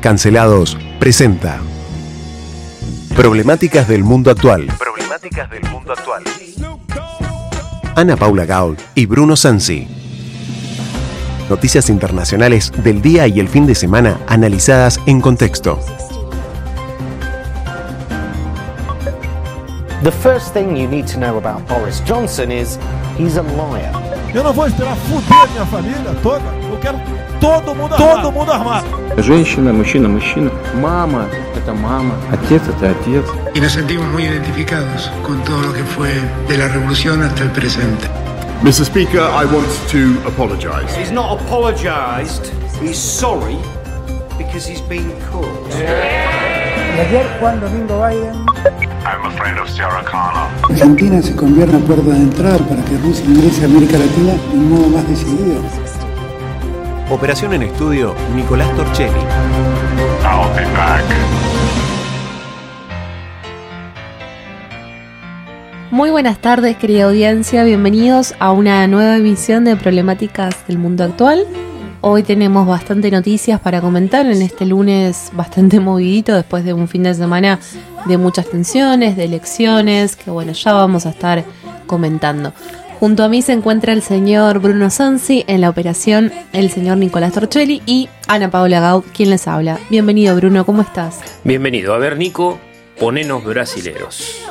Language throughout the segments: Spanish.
Cancelados presenta Problemáticas del mundo actual. Problemáticas del mundo actual. Ana Paula Gaul y Bruno Sansi. Noticias internacionales del día y el fin de semana analizadas en contexto. The first thing you need to know about Boris Johnson is he's a liar. Eu não vou esperar fuder minha família toda. Eu quero todo mundo armado. Todo mundo armado. Женщина, мужчина, мужчина. Мама – это мама. Отец – это отец. y nos sentimos muy identificados con todo lo que fue de la revolución hasta el presente. Mr. Speaker, I want to apologise. He's not apologised. He's sorry because he's been caught. Y ayer Juan Domingo Biden I'm a friend of Sarah Connor. Argentina se convierte en puerta de entrada para que Rusia ingrese a América Latina de un modo más decidido. Operación en estudio Nicolás Torchelli. I'll be back. Muy buenas tardes, querida audiencia. Bienvenidos a una nueva emisión de Problemáticas del Mundo Actual. Hoy tenemos bastante noticias para comentar en este lunes bastante movidito después de un fin de semana de muchas tensiones, de elecciones, que bueno, ya vamos a estar comentando. Junto a mí se encuentra el señor Bruno Sansi en la operación, el señor Nicolás Torchelli y Ana Paula Gaud, quien les habla. Bienvenido Bruno, ¿cómo estás? Bienvenido. A ver, Nico, ponenos brasileros.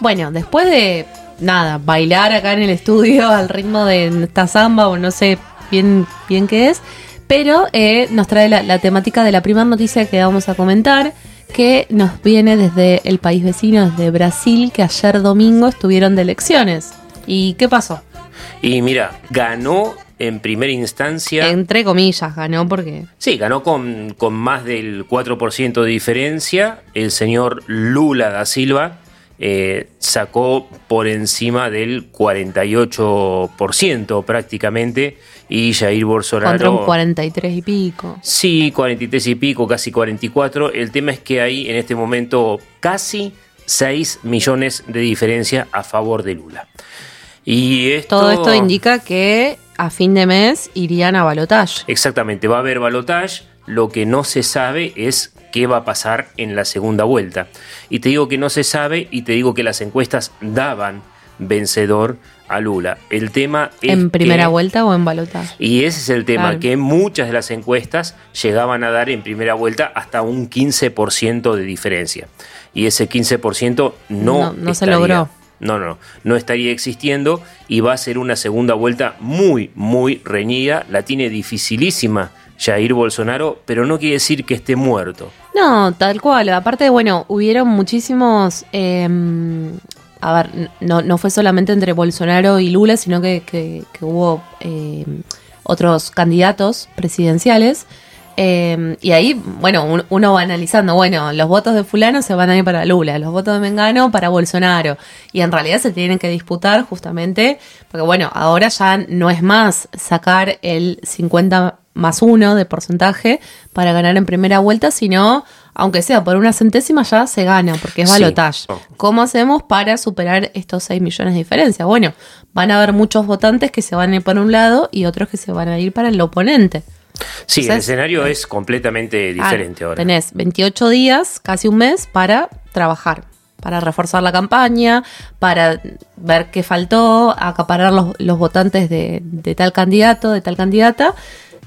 Bueno, después de nada, bailar acá en el estudio al ritmo de esta samba o no sé bien, bien qué es, pero eh, nos trae la, la temática de la primera noticia que vamos a comentar, que nos viene desde el país vecino, desde Brasil, que ayer domingo estuvieron de elecciones. ¿Y qué pasó? Y mira, ganó en primera instancia. Entre comillas, ganó porque... Sí, ganó con, con más del 4% de diferencia. El señor Lula da Silva eh, sacó por encima del 48% prácticamente. Y Jair Bolsonaro. Contra un 43 y pico. Sí, 43 y pico, casi 44. El tema es que hay en este momento casi 6 millones de diferencia a favor de Lula. Y esto... Todo esto indica que a fin de mes irían a balotaje. Exactamente, va a haber balotaje. Lo que no se sabe es qué va a pasar en la segunda vuelta. Y te digo que no se sabe y te digo que las encuestas daban vencedor a Lula. El tema es ¿En primera que- vuelta o en balotaje? y ese es el tema, Claro. que muchas de las encuestas llegaban a dar en primera vuelta hasta un 15% de diferencia. Y ese 15% no, No- no se logró. No, no, no estaría existiendo y va a ser una segunda vuelta muy, muy reñida. La tiene dificilísima Jair Bolsonaro, pero no quiere decir que esté muerto. No, tal cual. Aparte, bueno, hubieron muchísimos... eh, a ver, no, no fue solamente entre Bolsonaro y Lula, sino que, que- hubo eh, otros candidatos presidenciales. eh, y ahí, bueno, un- uno va analizando, bueno, los votos de fulano se van a ir para Lula, los votos de Mengano para Bolsonaro. Y en realidad se tienen que disputar justamente, porque bueno, ahora ya no es más sacar el 50 más uno de porcentaje para ganar en primera vuelta, sino, aunque sea por una centésima, ya se gana, porque es Sí. balotaje. ¿Cómo hacemos para superar estos 6 millones de diferencia? Bueno, van a haber muchos votantes que se van a ir por un lado y otros que se van a ir para el oponente. Sí, el escenario es completamente diferente Ah, ahora. Tenés 28 días, casi un mes, para trabajar, para reforzar la campaña, para ver qué faltó, acaparar los, los votantes de, de tal candidato, de tal candidata,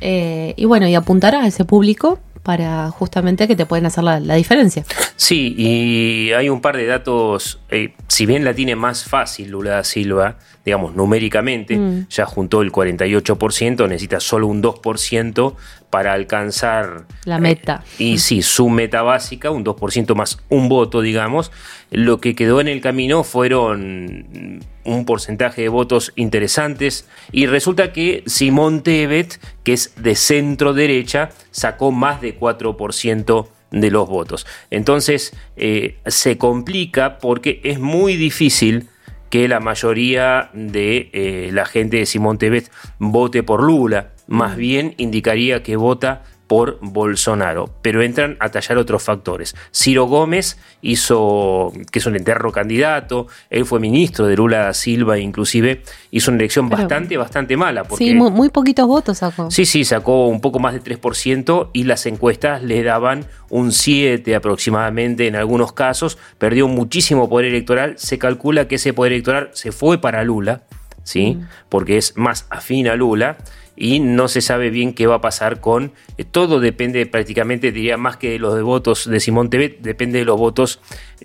eh, y bueno, y apuntar a ese público para justamente que te pueden hacer la, la diferencia. Sí, y hay un par de datos, eh, si bien la tiene más fácil Lula da Silva, digamos numéricamente, Mm. ya juntó el 48%, necesita solo un 2% para alcanzar La meta. eh, y sí, su meta básica, un 2% más un voto, digamos. Lo que quedó en el camino fueron un porcentaje de votos interesantes y resulta que Simón Tebet, que es de centro derecha, sacó más de 4% de los votos. Entonces eh, se complica porque es muy difícil que la mayoría de eh, la gente de Simón Tebet vote por Lula. Más bien indicaría que vota por Bolsonaro, pero entran a tallar otros factores. Ciro Gómez hizo, que es un enterro candidato, él fue ministro de Lula da Silva, inclusive hizo una elección Pero- bastante, bastante mala. Porque, Sí, muy, muy poquitos votos sacó. Sí, sí, sacó un poco más de 3% y las encuestas le daban un 7 aproximadamente en algunos casos. Perdió muchísimo poder electoral. Se calcula que ese poder electoral se fue para Lula, ¿sí? Porque es más afín a Lula y no se sabe bien qué va a pasar con... eh, todo depende prácticamente, diría más que de los votos de Simón Tebet, depende de los votos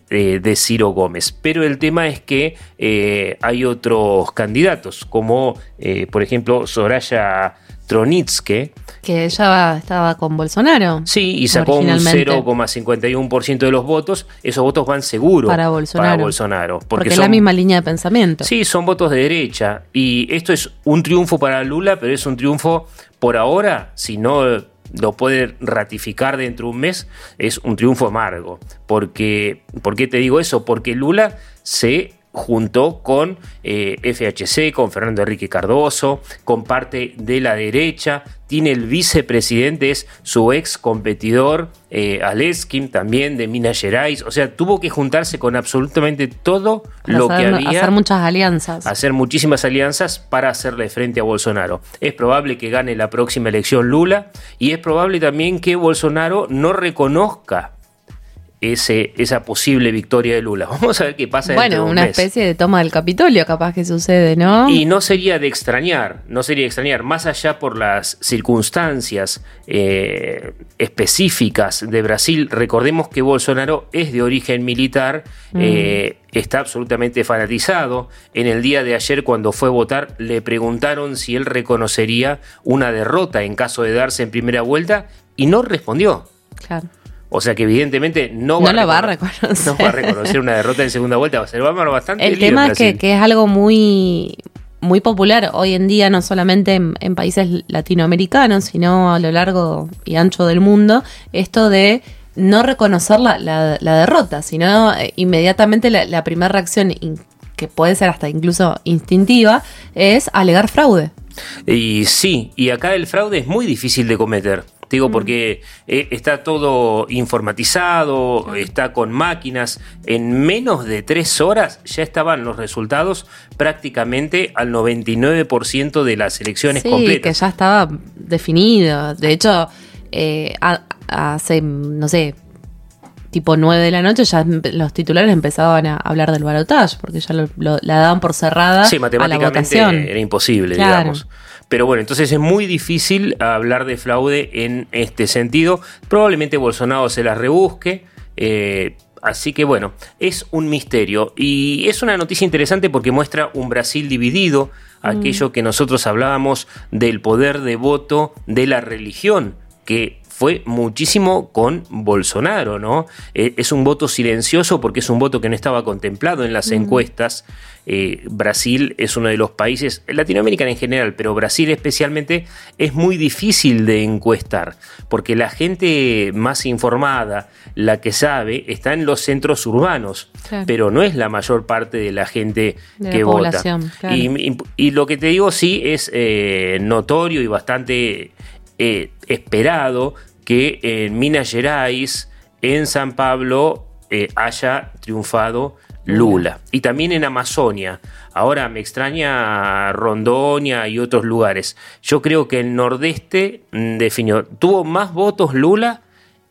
de Ciro Gómez. Pero el tema es que eh, hay otros candidatos, como eh, por ejemplo Soraya Tronitske, Que ella estaba con Bolsonaro. Sí, y sacó un originalmente. 0,51% de los votos. Esos votos van seguro Para Bolsonaro. para Bolsonaro, Porque, es son- la misma línea de pensamiento. Sí, son votos de derecha. Y esto es un triunfo para Lula, pero es un triunfo por ahora, si no lo puede ratificar dentro de un mes, es un triunfo amargo. Porque, ¿Por qué te digo eso? Porque Lula se juntó con eh, FHC, con Fernando Enrique Cardoso, con parte de la derecha, tiene el vicepresidente, es su ex competidor, eh, Aleskin, también de Minas Gerais, o sea, tuvo que juntarse con absolutamente todo Para lo que había hacer muchas alianzas. hacer muchísimas alianzas para hacerle frente a Bolsonaro. Es probable que gane la próxima elección Lula y es probable también que Bolsonaro no reconozca ese, esa posible victoria de Lula. Vamos a ver qué pasa dentro de bueno, un una mes. especie de toma del Capitolio capaz que sucede, ¿no? Y no sería de extrañar, no sería de extrañar, más allá por las circunstancias eh, específicas de Brasil, recordemos que Bolsonaro es de origen militar, Mm. eh, está absolutamente fanatizado. En el día de ayer cuando fue a votar le preguntaron si él reconocería una derrota en caso de darse en primera vuelta y no respondió. Claro. O sea que evidentemente no, No va, la va a recono- reconocer. no va a reconocer una derrota en segunda vuelta. Va a ser va a bastante El tema es que, que es algo muy, muy popular hoy en día, no solamente en, en países latinoamericanos, sino a lo largo y ancho del mundo, esto de no reconocer la, la- la derrota, sino eh, inmediatamente la, la primera reacción, que puede ser hasta incluso instintiva, es alegar fraude. Y sí, y acá el fraude es muy difícil de cometer. Te Digo, porque eh, está todo informatizado, está con máquinas. En menos de tres horas ya estaban los resultados prácticamente al 99% de las elecciones Sí, completas. que ya estaba definido. De hecho, eh, hace, no sé, tipo 9 de la noche ya los titulares empezaban a hablar del balotaje, porque ya lo- lo- la daban por cerrada Sí, a la matemáticamente votación. era imposible, Claro. digamos. Pero bueno, entonces es muy difícil hablar de fraude en este sentido. Probablemente Bolsonaro se las rebusque. eh, así que bueno, es un misterio. Y es una noticia interesante porque muestra un Brasil dividido. Aquello que nosotros hablábamos del poder de voto de la religión, que fue muchísimo con Bolsonaro, ¿no? Eh, es un voto silencioso porque es un voto que no estaba contemplado en las encuestas. Eh, Brasil es uno de los países, Latinoamérica en general, pero Brasil especialmente, es muy difícil de encuestar, porque la gente más informada, la que sabe, está en los centros urbanos, Claro. pero no es la mayor parte de la gente De la que vota. claro. Y, y- y lo que te digo sí es eh, notorio y bastante eh, esperado que en Minas Gerais, en San Pablo, haya triunfado Lula. Y también en Amazonia. Ahora me extraña Rondonia y otros lugares. Yo creo que el nordeste mm, definió. Tuvo más votos Lula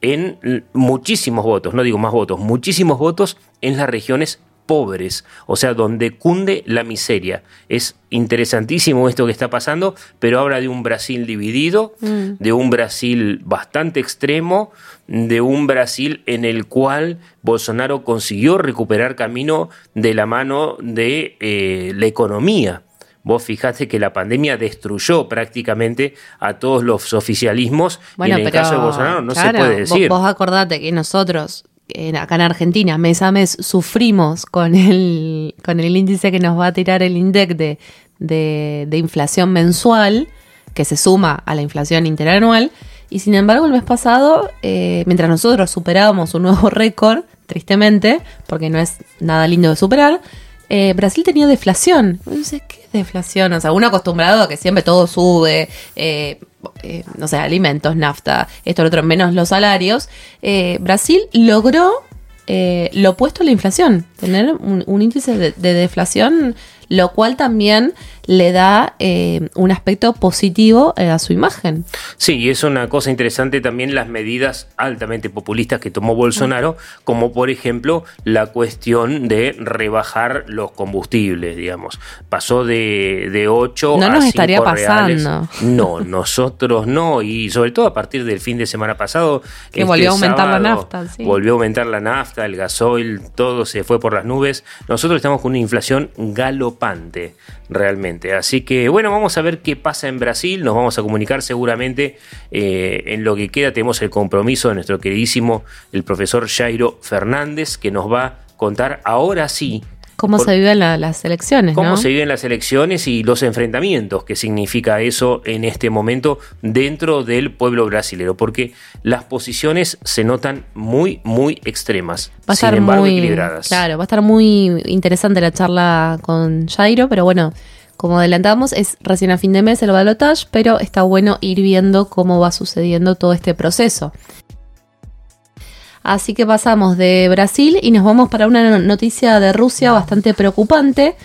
en muchísimos votos, no digo más votos, muchísimos votos en las regiones pobres, o sea, donde cunde la miseria. Es interesantísimo esto que está pasando, pero habla de un Brasil dividido, Mm. de un Brasil bastante extremo, de un Brasil en el cual Bolsonaro consiguió recuperar camino de la mano de eh, la economía. Vos fijate que la pandemia destruyó prácticamente a todos los oficialismos Bueno, y en el pero caso de Bolsonaro no claro, se puede vos- decir. Vos, acordate que nosotros, acá en Argentina, mes a mes, sufrimos con el, con el índice que nos va a tirar el INDEC de, inflación mensual, que se suma a la inflación interanual. Y sin embargo, el mes pasado, eh, mientras nosotros superábamos un nuevo récord, tristemente, porque no es nada lindo de superar, eh, Brasil tenía deflación. Entonces, ¿qué deflación? O sea, uno acostumbrado a que siempre todo sube, eh, eh, no sé, alimentos, nafta, esto, lo otro, menos los salarios, eh, Brasil logró eh, lo opuesto a la inflación, tener un, índice de deflación, lo cual también le da eh, un aspecto positivo eh, a su imagen. Sí, y es una cosa interesante también las medidas altamente populistas que tomó Bolsonaro, como por ejemplo la cuestión de rebajar los combustibles, digamos. Pasó de, de 8 No a nos 5 estaría reales. pasando. No, nosotros no, y sobre todo a partir del fin de semana pasado. este Que volvió a aumentar la nafta, sí. Volvió a aumentar la nafta, el gasoil, todo se fue por las nubes. Nosotros estamos con una inflación galopante, realmente. Así que bueno, vamos a ver qué pasa en Brasil. Nos vamos a comunicar seguramente eh, en lo que queda. Tenemos el compromiso de nuestro queridísimo, el profesor Jairo Fernández, que nos va a contar ahora sí Cómo Por- se viven la- las elecciones, cómo ¿no? se viven las elecciones y los enfrentamientos que significa eso en este momento dentro del pueblo brasilero, porque las posiciones se notan muy, muy extremas, Va a sin estar embargo muy, equilibradas. claro, va a estar muy interesante la charla con Jairo, pero bueno, como adelantamos, es recién a fin de mes el balotage, pero está bueno ir viendo cómo va sucediendo todo este proceso. Así que pasamos de Brasil y nos vamos para una noticia de Rusia bastante preocupante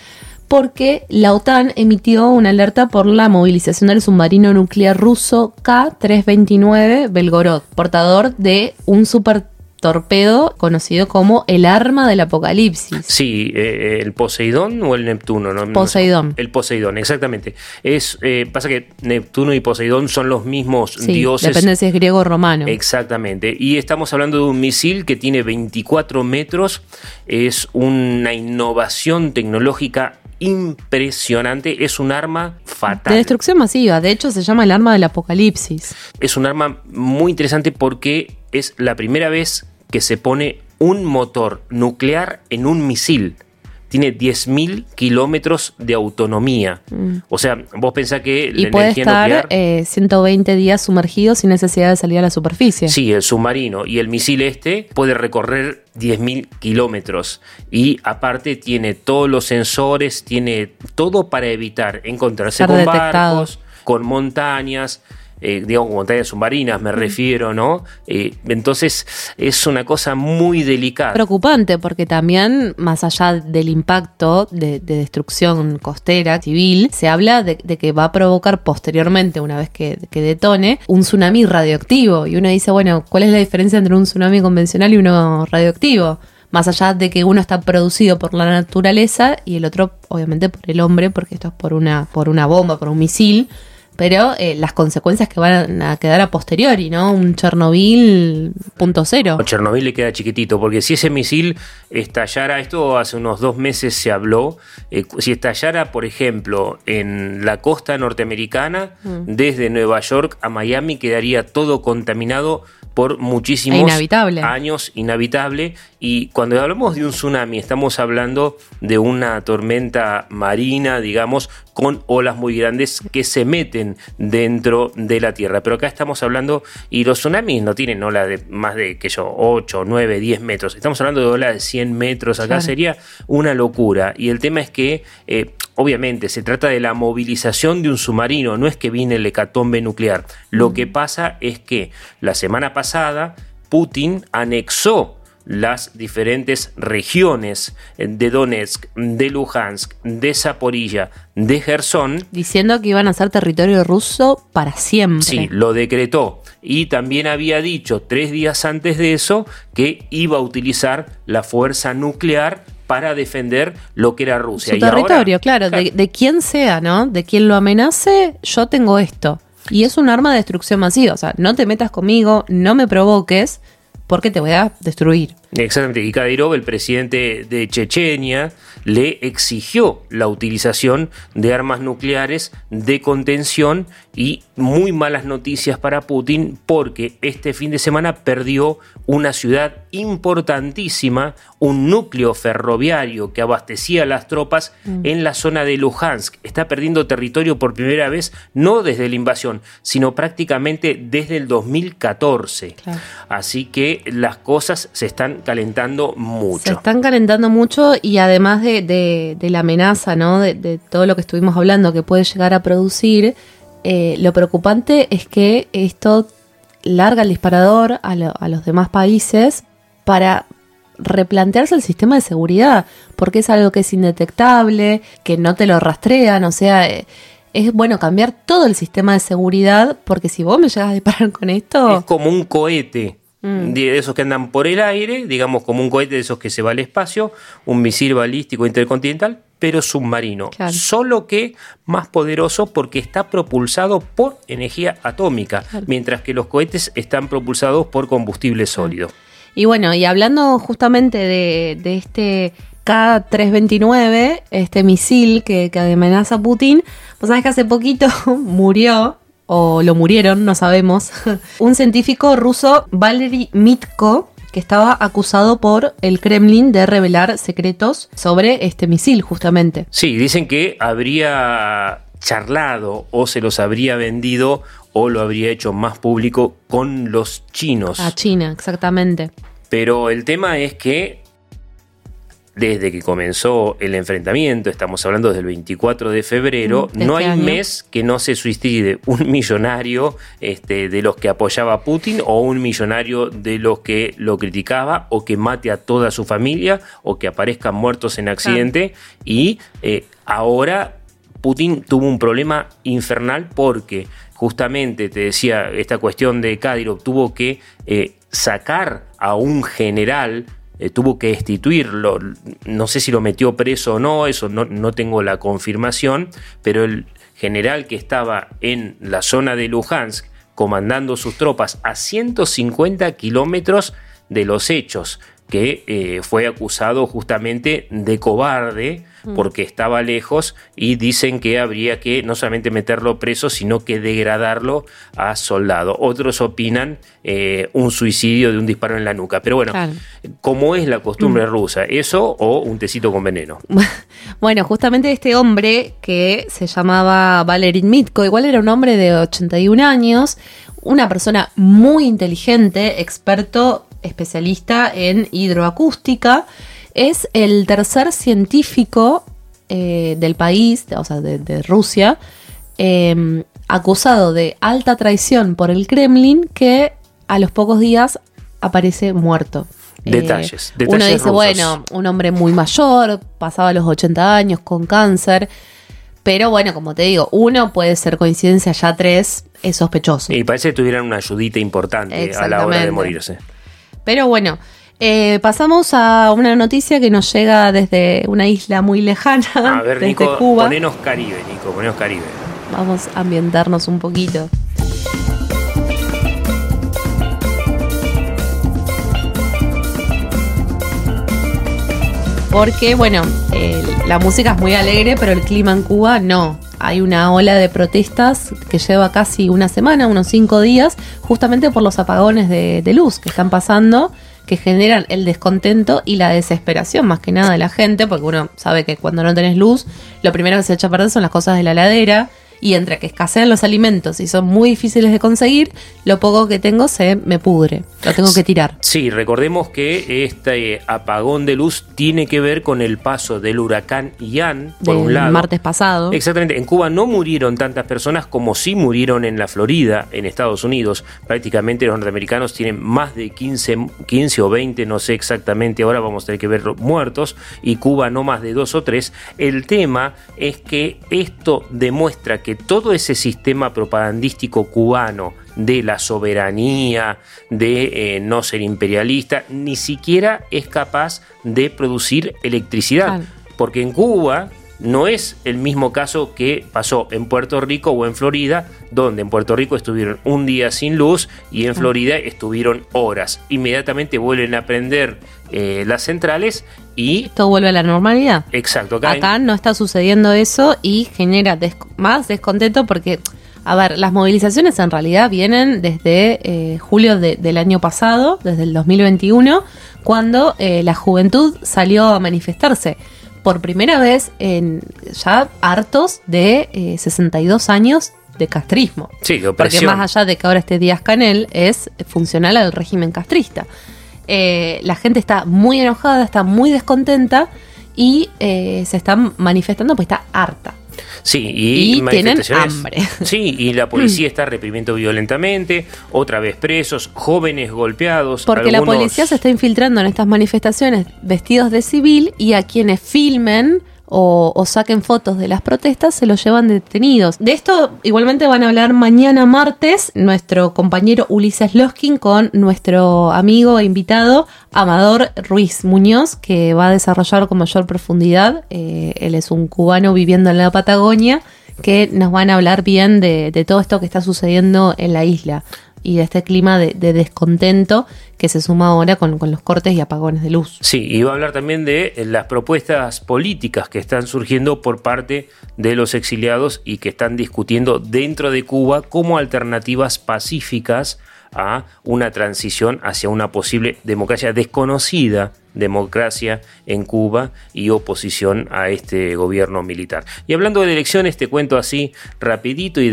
porque la OTAN emitió una alerta por la movilización del submarino nuclear ruso K-329 Belgorod, portador de un super torpedo conocido como el arma del apocalipsis. Sí, eh, el Poseidón o el Neptuno. ¿no? No sé. Poseidón. El Poseidón, exactamente. Es eh, pasa que Neptuno y Poseidón son los mismos Sí, dioses. depende si es griego o romano. Exactamente. Y estamos hablando de un misil que tiene 24 metros. Es una innovación tecnológica impresionante. Es un arma fatal. De destrucción masiva, de hecho se llama el arma del apocalipsis. Es un arma muy interesante porque es la primera vez que se pone un motor nuclear en un misil. Tiene 10.000 kilómetros de autonomía. Mm. O sea, vos pensás que Y la puede energía estar nuclear... eh, 120 días sumergido sin necesidad de salir a la superficie. Sí, el submarino y el misil este puede recorrer 10.000 kilómetros y aparte tiene todos los sensores, tiene todo para evitar encontrarse con detectado. barcos, con montañas, eh, digamos, con montañas submarinas me refiero, ¿no? Eh, entonces es una cosa muy delicada. Preocupante porque también, más allá del impacto de, de destrucción costera civil, se habla de, de que va a provocar posteriormente, una vez que, que detone, un tsunami radioactivo. Y uno dice, bueno, ¿cuál es la diferencia entre un tsunami convencional y uno radioactivo? Más allá de que uno está producido por la naturaleza y el otro, obviamente, por el hombre, porque esto es por una, por una bomba, por un misil. Pero eh, las consecuencias que van a quedar a posteriori, ¿no? Un Chernobyl punto cero. Chernobyl le queda chiquitito, porque si ese misil estallara, esto hace unos dos meses se habló, eh, si estallara, por ejemplo, en la costa norteamericana, Mm. desde Nueva York a Miami, quedaría todo contaminado por muchísimos inhabitable. años, inhabitable. Y cuando hablamos de un tsunami, estamos hablando de una tormenta marina, digamos, con olas muy grandes que se meten dentro de la Tierra. Pero acá estamos hablando, y los tsunamis no tienen olas de más de, que yo, 8, 9, 10 metros. Estamos hablando de olas de 100 metros. Acá Claro. sería una locura. Y el tema es que, eh, obviamente, se trata de la movilización de un submarino, no es que viene el hecatombe nuclear. Lo que pasa es que la semana pasada Putin anexó las diferentes regiones de Donetsk, de Luhansk, de Zaporilla, de Gerson, Diciendo que iban a ser territorio ruso para siempre. Sí, lo decretó. Y también había dicho tres días antes de eso que iba a utilizar la fuerza nuclear para defender lo que era Rusia. Su Y ahora- territorio, claro, de, de quien sea, ¿no? De quien lo amenace, yo tengo esto. Y es un arma de destrucción masiva. O sea, no te metas conmigo, no me provoques, porque te voy a destruir. Exactamente, y Kadyrov, el presidente de Chechenia, le exigió la utilización de armas nucleares de contención y muy malas noticias para Putin porque este fin de semana perdió una ciudad importantísima, un núcleo ferroviario que abastecía a las tropas Mm. en la zona de Luhansk. Está perdiendo territorio por primera vez, no desde la invasión, sino prácticamente desde el 2014. Claro. Así que las cosas se están calentando Se mucho. están calentando mucho y además de, de- de la amenaza, ¿no? De, de todo lo que estuvimos hablando que puede llegar a producir, eh, lo preocupante es que esto larga el disparador a, lo- a los demás países para replantearse el sistema de seguridad, porque es algo que es indetectable, que no te lo rastrean, o sea, eh, es bueno cambiar todo el sistema de seguridad, porque si vos me llegas a disparar con esto... Es como un cohete. Mm. De esos que andan por el aire, digamos como un cohete de esos que se va al espacio, un misil balístico intercontinental, pero submarino. Claro. Solo que más poderoso porque está propulsado por energía atómica, mientras que los cohetes están propulsados por combustible sólido. Y bueno, y hablando justamente de, de este K-329, este misil que, que amenaza a Putin, vos sabés que hace poquito murió, o lo murieron, no sabemos, un científico ruso, Valery Mitko, que estaba acusado por el Kremlin de revelar secretos sobre este misil, justamente. Sí, dicen que habría charlado o se los habría vendido o lo habría hecho más público con los chinos. A China, exactamente. Pero el tema es que desde que comenzó el enfrentamiento, estamos hablando del 24 de febrero, de no este hay año. mes que no se suicide un millonario este, de los que apoyaba a Putin o un millonario de los que lo criticaba o que mate a toda su familia o que aparezcan muertos en accidente. Y eh, ahora Putin tuvo un problema infernal porque justamente, te decía, esta cuestión de Kadyrov tuvo que eh, sacar a un general, eh, tuvo que destituirlo, no sé si lo metió preso o no, eso no, no tengo la confirmación, pero el general que estaba en la zona de Luhansk comandando sus tropas a 150 kilómetros de los hechos, que eh, fue acusado justamente de cobarde. Porque estaba lejos y dicen que habría que no solamente meterlo preso, sino que degradarlo a soldado. Otros opinan eh, un suicidio de un disparo en la nuca. Pero bueno, Claro. como es la costumbre Mm. rusa, eso o un tecito con veneno. Bueno, justamente este hombre que se llamaba Valery Mitko, igual era un hombre de 81 años, una persona muy inteligente, experto, especialista en hidroacústica, es el tercer científico eh, del país, o sea, de, de Rusia, eh, acusado de alta traición por el Kremlin que a los pocos días aparece muerto. Eh, Detalles, Uno detalles dice, rusos. bueno, un hombre muy mayor, pasaba los 80 años con cáncer. Pero bueno, como te digo, uno puede ser coincidencia, ya tres es sospechoso. Y parece que tuvieran una ayudita importante a la hora de morirse. Pero bueno, eh, pasamos a una noticia que nos llega desde una isla muy lejana, A ver, desde Nico, Cuba. ponenos Caribe, Nico, ponenos Caribe. Vamos a ambientarnos un poquito. Porque, bueno, eh, la música es muy alegre, pero el clima en Cuba no. Hay una ola de protestas que lleva casi una semana, unos cinco días, justamente por los apagones de, de luz que están pasando, que generan el descontento y la desesperación más que nada de la gente, porque uno sabe que cuando no tenés luz, lo primero que se echa a perder son las cosas de la heladera, y entre que escasean los alimentos y son muy difíciles de conseguir, lo poco que tengo se me pudre, lo tengo que tirar. Sí, recordemos que este apagón de luz tiene que ver con el paso del huracán Ian, por Del un lado. martes pasado. Exactamente, en Cuba no murieron tantas personas como sí murieron en la Florida, en Estados Unidos. Prácticamente los norteamericanos tienen más de 15, 15 o 20, no sé exactamente, ahora vamos a tener que ver muertos, y Cuba no más de dos o tres. El tema es que esto demuestra que todo ese sistema propagandístico cubano de la soberanía, de eh, no ser imperialista, ni siquiera es capaz de producir electricidad. Porque en Cuba no es el mismo caso que pasó en Puerto Rico o en Florida, donde en Puerto Rico estuvieron un día sin luz y en Florida estuvieron horas. Inmediatamente vuelven a prender eh, las centrales y... Todo vuelve a la normalidad. Exacto, acá, Acá no está sucediendo eso y genera más descontento porque, a ver, las movilizaciones en realidad vienen desde eh, julio de- del año pasado, desde el 2021, cuando eh, la juventud salió a manifestarse por primera vez en ya hartos de eh, 62 años de castrismo. Sí, de Porque más allá de que ahora esté Díaz Canel, es funcional al régimen castrista. Eh, la gente está muy enojada, está muy descontenta y eh, se está manifestando pues está harta. Sí, y, Y tienen hambre. Sí, y la policía está reprimiendo violentamente, otra vez presos, jóvenes golpeados. Porque la policía se está infiltrando en estas manifestaciones vestidos de civil y a quienes filmen o, saquen fotos de las protestas se los llevan detenidos. De esto igualmente van a hablar mañana martes nuestro compañero Ulises Loskin con nuestro amigo e invitado Amador Ruiz Muñoz, que va a desarrollar con mayor profundidad. Eh, él es un cubano viviendo en la Patagonia que nos van a hablar bien de, todo esto que está sucediendo en la isla y de este clima de descontento que se suma ahora con, con los cortes y apagones de luz. Sí, y va a hablar también de eh, las propuestas políticas que están surgiendo por parte de los exiliados y que están discutiendo dentro de Cuba como alternativas pacíficas a una transición hacia una posible democracia desconocida, democracia en Cuba y oposición a este gobierno militar. Y hablando de elecciones, te cuento así rapidito y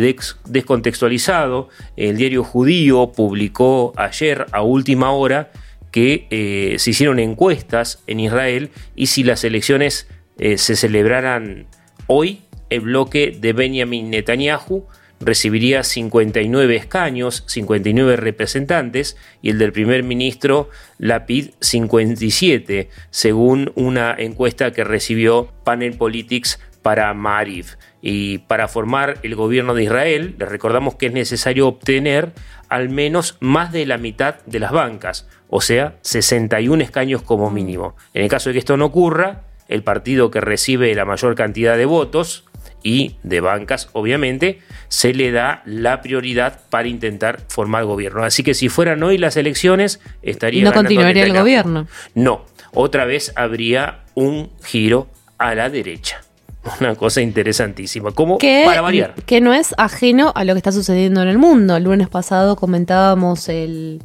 descontextualizado, el diario judío publicó ayer a última hora que eh, se hicieron encuestas en Israel y si las elecciones eh, se celebraran hoy, el bloque de Benjamin Netanyahu recibiría 59 escaños, 59 representantes, y el del primer ministro Lapid 57, según una encuesta que recibió Panel Politics para Mariv. Y para formar el gobierno de Israel, les recordamos que es necesario obtener al menos más de la mitad de las bancas, o sea, 61 escaños como mínimo. En el caso de que esto no ocurra, el partido que recibe la mayor cantidad de votos, y de bancas, obviamente, se le da la prioridad para intentar formar gobierno. Así que si fueran hoy las elecciones, estaría No continuaría el gobierno. No, otra vez habría un giro a la derecha. Una cosa interesantísima, como para variar. que no es ajeno a lo que está sucediendo en el mundo. El lunes pasado comentábamos el,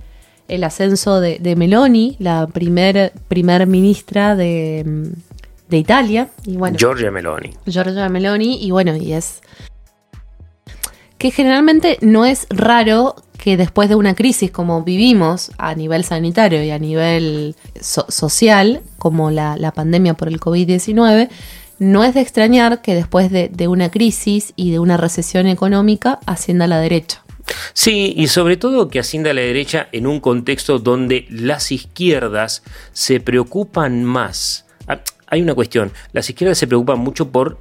el ascenso de, de Meloni, la primer, primer ministra de, de Italia. Y bueno, Giorgia Meloni. Giorgia Meloni, y bueno, y es que generalmente no es raro que después de una crisis como vivimos a nivel sanitario y a nivel so- social, como la, la pandemia por el COVID-19, no es de extrañar que después de, de una crisis y de una recesión económica ascienda a la derecha. Sí, y sobre todo que ascienda a la derecha en un contexto donde las izquierdas se preocupan más. Ah, Hay una cuestión, las izquierdas se preocupan mucho por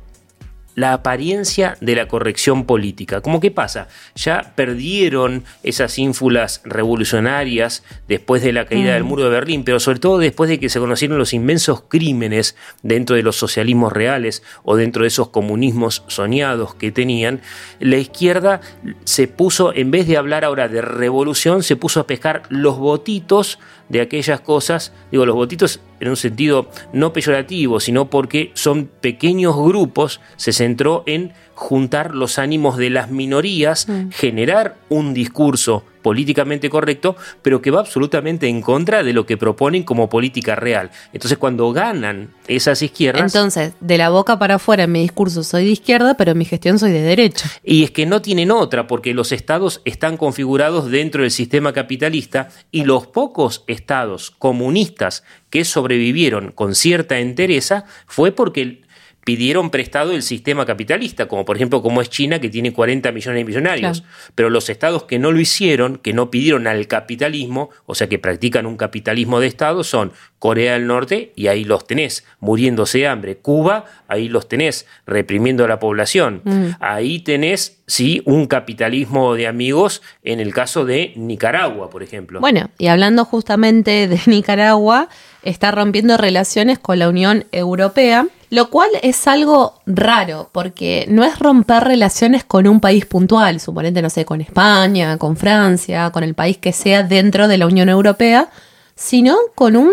la apariencia de la corrección política. ¿Cómo que pasa? Ya perdieron esas ínfulas revolucionarias después de la caída Mm. del muro de Berlín, pero sobre todo después de que se conocieron los inmensos crímenes dentro de los socialismos reales o dentro de esos comunismos soñados que tenían, la izquierda se puso, en vez de hablar ahora de revolución, se puso a pescar los votitos de aquellas cosas, digo los votitos en un sentido no peyorativo, sino porque son pequeños grupos, se centró en juntar los ánimos de las minorías, Mm. generar un discurso políticamente correcto, pero que va absolutamente en contra de lo que proponen como política real. Entonces cuando ganan esas izquierdas... Entonces, de la boca para afuera en mi discurso soy de izquierda, pero en mi gestión soy de derecha. Y es que no tienen otra, porque los estados están configurados dentro del sistema capitalista y los pocos estados comunistas que sobrevivieron con cierta entereza fue porque pidieron prestado el sistema capitalista, como por ejemplo como es China que tiene 40 millones de millonarios. Claro. Pero los estados que no lo hicieron, que no pidieron al capitalismo, o sea que practican un capitalismo de estado, son Corea del Norte, y ahí los tenés, muriéndose de hambre. Cuba, ahí los tenés, reprimiendo a la población. Mm. Ahí tenés, sí, un capitalismo de amigos en el caso de Nicaragua, por ejemplo. Bueno, y hablando justamente de Nicaragua, está rompiendo relaciones con la Unión Europea, lo cual es algo raro, porque no es romper relaciones con un país puntual, suponete, no sé, con España, con Francia, con el país que sea dentro de la Unión Europea, sino con un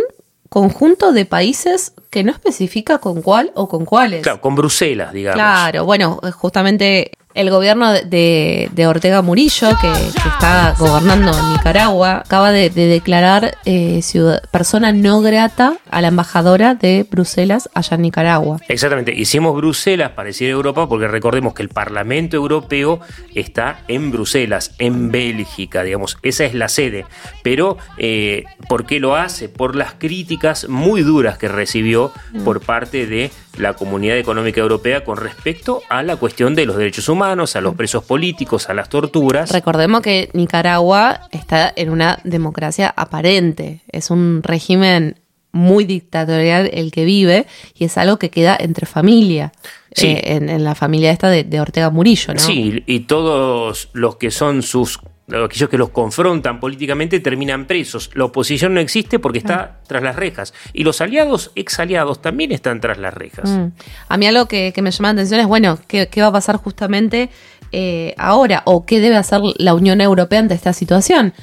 conjunto de países que no especifica con cuál o con cuáles. Claro, con Bruselas, digamos. Claro, bueno, justamente El gobierno de, de Ortega Murillo, que, que, está gobernando Nicaragua, acaba de, de declarar eh, ciudad, persona no grata a la embajadora de Bruselas allá en Nicaragua. Exactamente, hicimos Bruselas para decir Europa porque recordemos que el Parlamento Europeo está en Bruselas, en Bélgica, digamos, esa es la sede. Pero, eh, ¿por qué lo hace? Por las críticas muy duras que recibió Mm. por parte de la Comunidad Económica Europea con respecto a la cuestión de los derechos humanos, a los presos políticos, a las torturas. Recordemos que Nicaragua está en una democracia aparente, es un régimen muy dictatorial el que vive y es algo que queda entre familia, Sí. eh, en, en la familia esta de, de Ortega Murillo, ¿no? Sí, y todos los que son sus aquellos que los confrontan políticamente terminan presos. La oposición no existe porque está tras las rejas. Y los aliados, ex aliados, también están tras las rejas. Mm. A mí algo que, que me llama la atención es, bueno, ¿qué, qué va a pasar justamente eh, ahora? ¿O qué debe hacer la Unión Europea ante esta situación?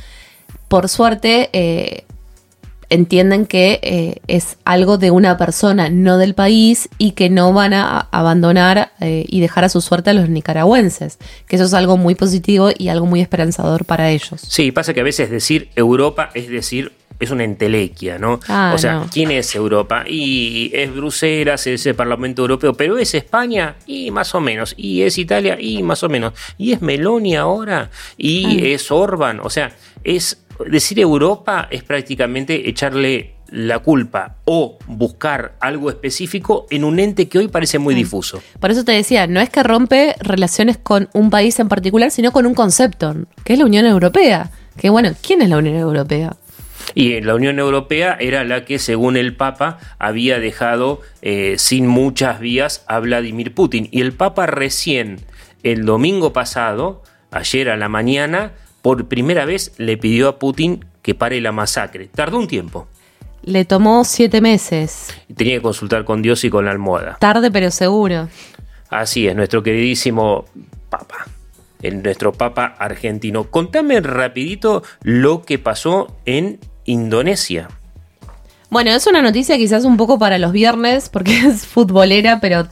Por suerte, eh, entienden que eh, es algo de una persona, no del país, y que no van a abandonar eh, y dejar a su suerte a los nicaragüenses. Que eso es algo muy positivo y algo muy esperanzador para ellos. Sí, pasa que a veces decir Europa es decir es una entelequia, ¿no? Ah, o sea, no. ¿quién es Europa? Y es Bruselas, es el Parlamento Europeo, pero es España y más o menos, y es Italia y más o menos, y es Meloni ahora, y Ah. es Orban, o sea, es decir Europa es prácticamente echarle la culpa o buscar algo específico en un ente que hoy parece muy difuso. Por eso te decía, no es que rompe relaciones con un país en particular, sino con un concepto, que es la Unión Europea. Que bueno, ¿quién es la Unión Europea? Y la Unión Europea era la que, según el Papa, había dejado eh, sin muchas vías a Vladimir Putin. Y el Papa recién, el domingo pasado, ayer a la mañana, por primera vez le pidió a Putin que pare la masacre. Tardó un tiempo. Le tomó siete meses. Tenía que consultar con Dios y con la almohada. Tarde pero seguro. Así es, nuestro queridísimo Papa. El, nuestro Papa argentino. Contame rapidito lo que pasó en Indonesia. Bueno, es una noticia quizás un poco para los viernes, porque es futbolera, pero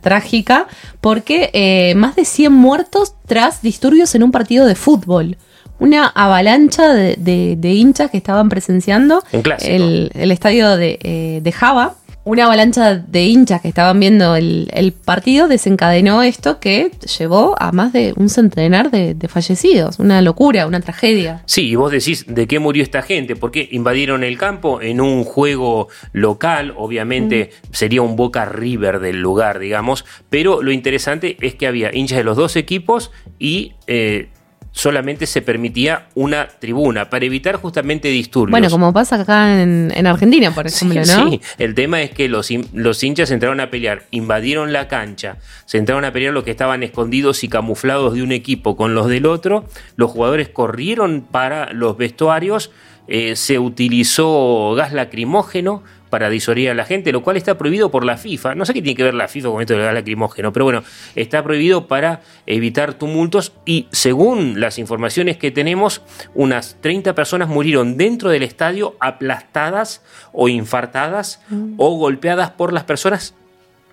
trágica, porque eh, más de 100 muertos tras disturbios en un partido de fútbol. Una avalancha de, de- de hinchas que estaban presenciando el, el estadio de, eh, de Java. Una avalancha de hinchas que estaban viendo el, el partido desencadenó esto que llevó a más de un centenar de, de fallecidos. Una locura, una tragedia. Sí, y vos decís de qué murió esta gente, porque invadieron el campo en un juego local, obviamente sería un Boca River del lugar, digamos, pero lo interesante es que había hinchas de los dos equipos y eh, solamente se permitía una tribuna para evitar justamente disturbios. Bueno, como pasa acá en, en Argentina, por ejemplo, Sí, ¿no? sí. el tema es que los, los hinchas entraron a pelear, invadieron la cancha, se entraron a pelear los que estaban escondidos y camuflados de un equipo con los del otro, los jugadores corrieron para los vestuarios, eh, se utilizó gas lacrimógeno para disuadir a la gente, lo cual está prohibido por la FIFA. No sé qué tiene que ver la FIFA con esto del gas lacrimógeno, pero bueno, está prohibido para evitar tumultos y según las informaciones que tenemos, unas 30 personas murieron dentro del estadio aplastadas o infartadas o golpeadas por las personas,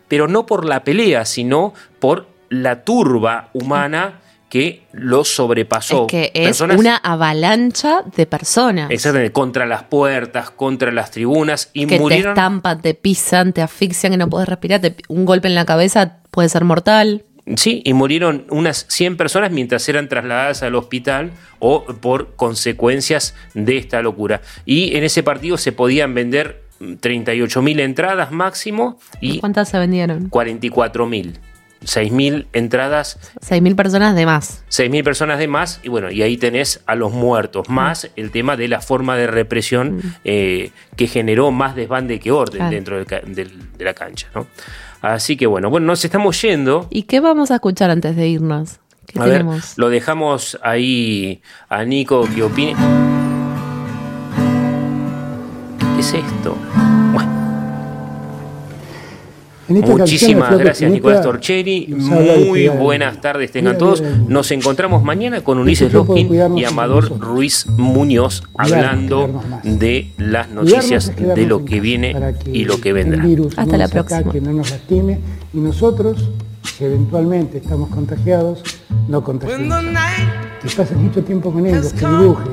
pero no por la pelea, sino por la turba humana que lo sobrepasó. Es que es una avalancha de personas. Exactamente, contra las puertas, contra las tribunas y murieron. Te estampan, te pisan, te asfixian, que no puedes respirar, te, un golpe en la cabeza puede ser mortal. Sí, y murieron unas 100 personas mientras eran trasladadas al hospital o por consecuencias de esta locura. Y en ese partido se podían vender mm, 38.000 entradas máximo y... ¿Cuántas se vendieron? 44.000. 6.000 entradas. 6.000 personas de más. 6.000 personas de más, y bueno, y ahí tenés a los muertos, mm. más el tema de la forma de represión mm. eh, que generó más desbande que orden dentro de la cancha, ¿no? Así que bueno, bueno, nos estamos yendo. ¿Y qué vamos a escuchar antes de irnos? A? Ver, lo dejamos ahí a Nico que opine. ¿Qué es esto? Muchísimas gracias Nicolás Torcheri. Muy buenas tardes tengan Mira, todos. mira, mira. Nos encontramos mañana con Ulises Loskin y Amador. Ruiz Muñoz hablando de las noticias de lo que viene y lo que vendrá. Hasta no la próxima. no nos lastime y nosotros si eventualmente estamos contagiados, no contagiemos. Que pases mucho tiempo con ellos, que dibujes,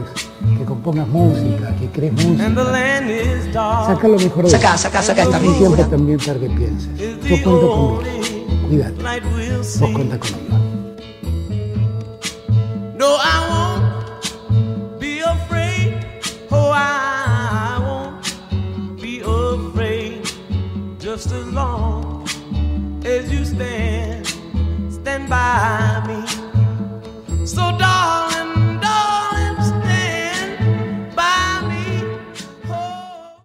que compongas música, que crees música. Saca lo mejor de Saca, saca, saca esta tiempo ridícula. también para que pienses. Yo cuento con vos. Cuídate. Vos cuenta conmigo. No, I won't be afraid. Oh, I won't be afraid. Just as long as you stand, stand by me.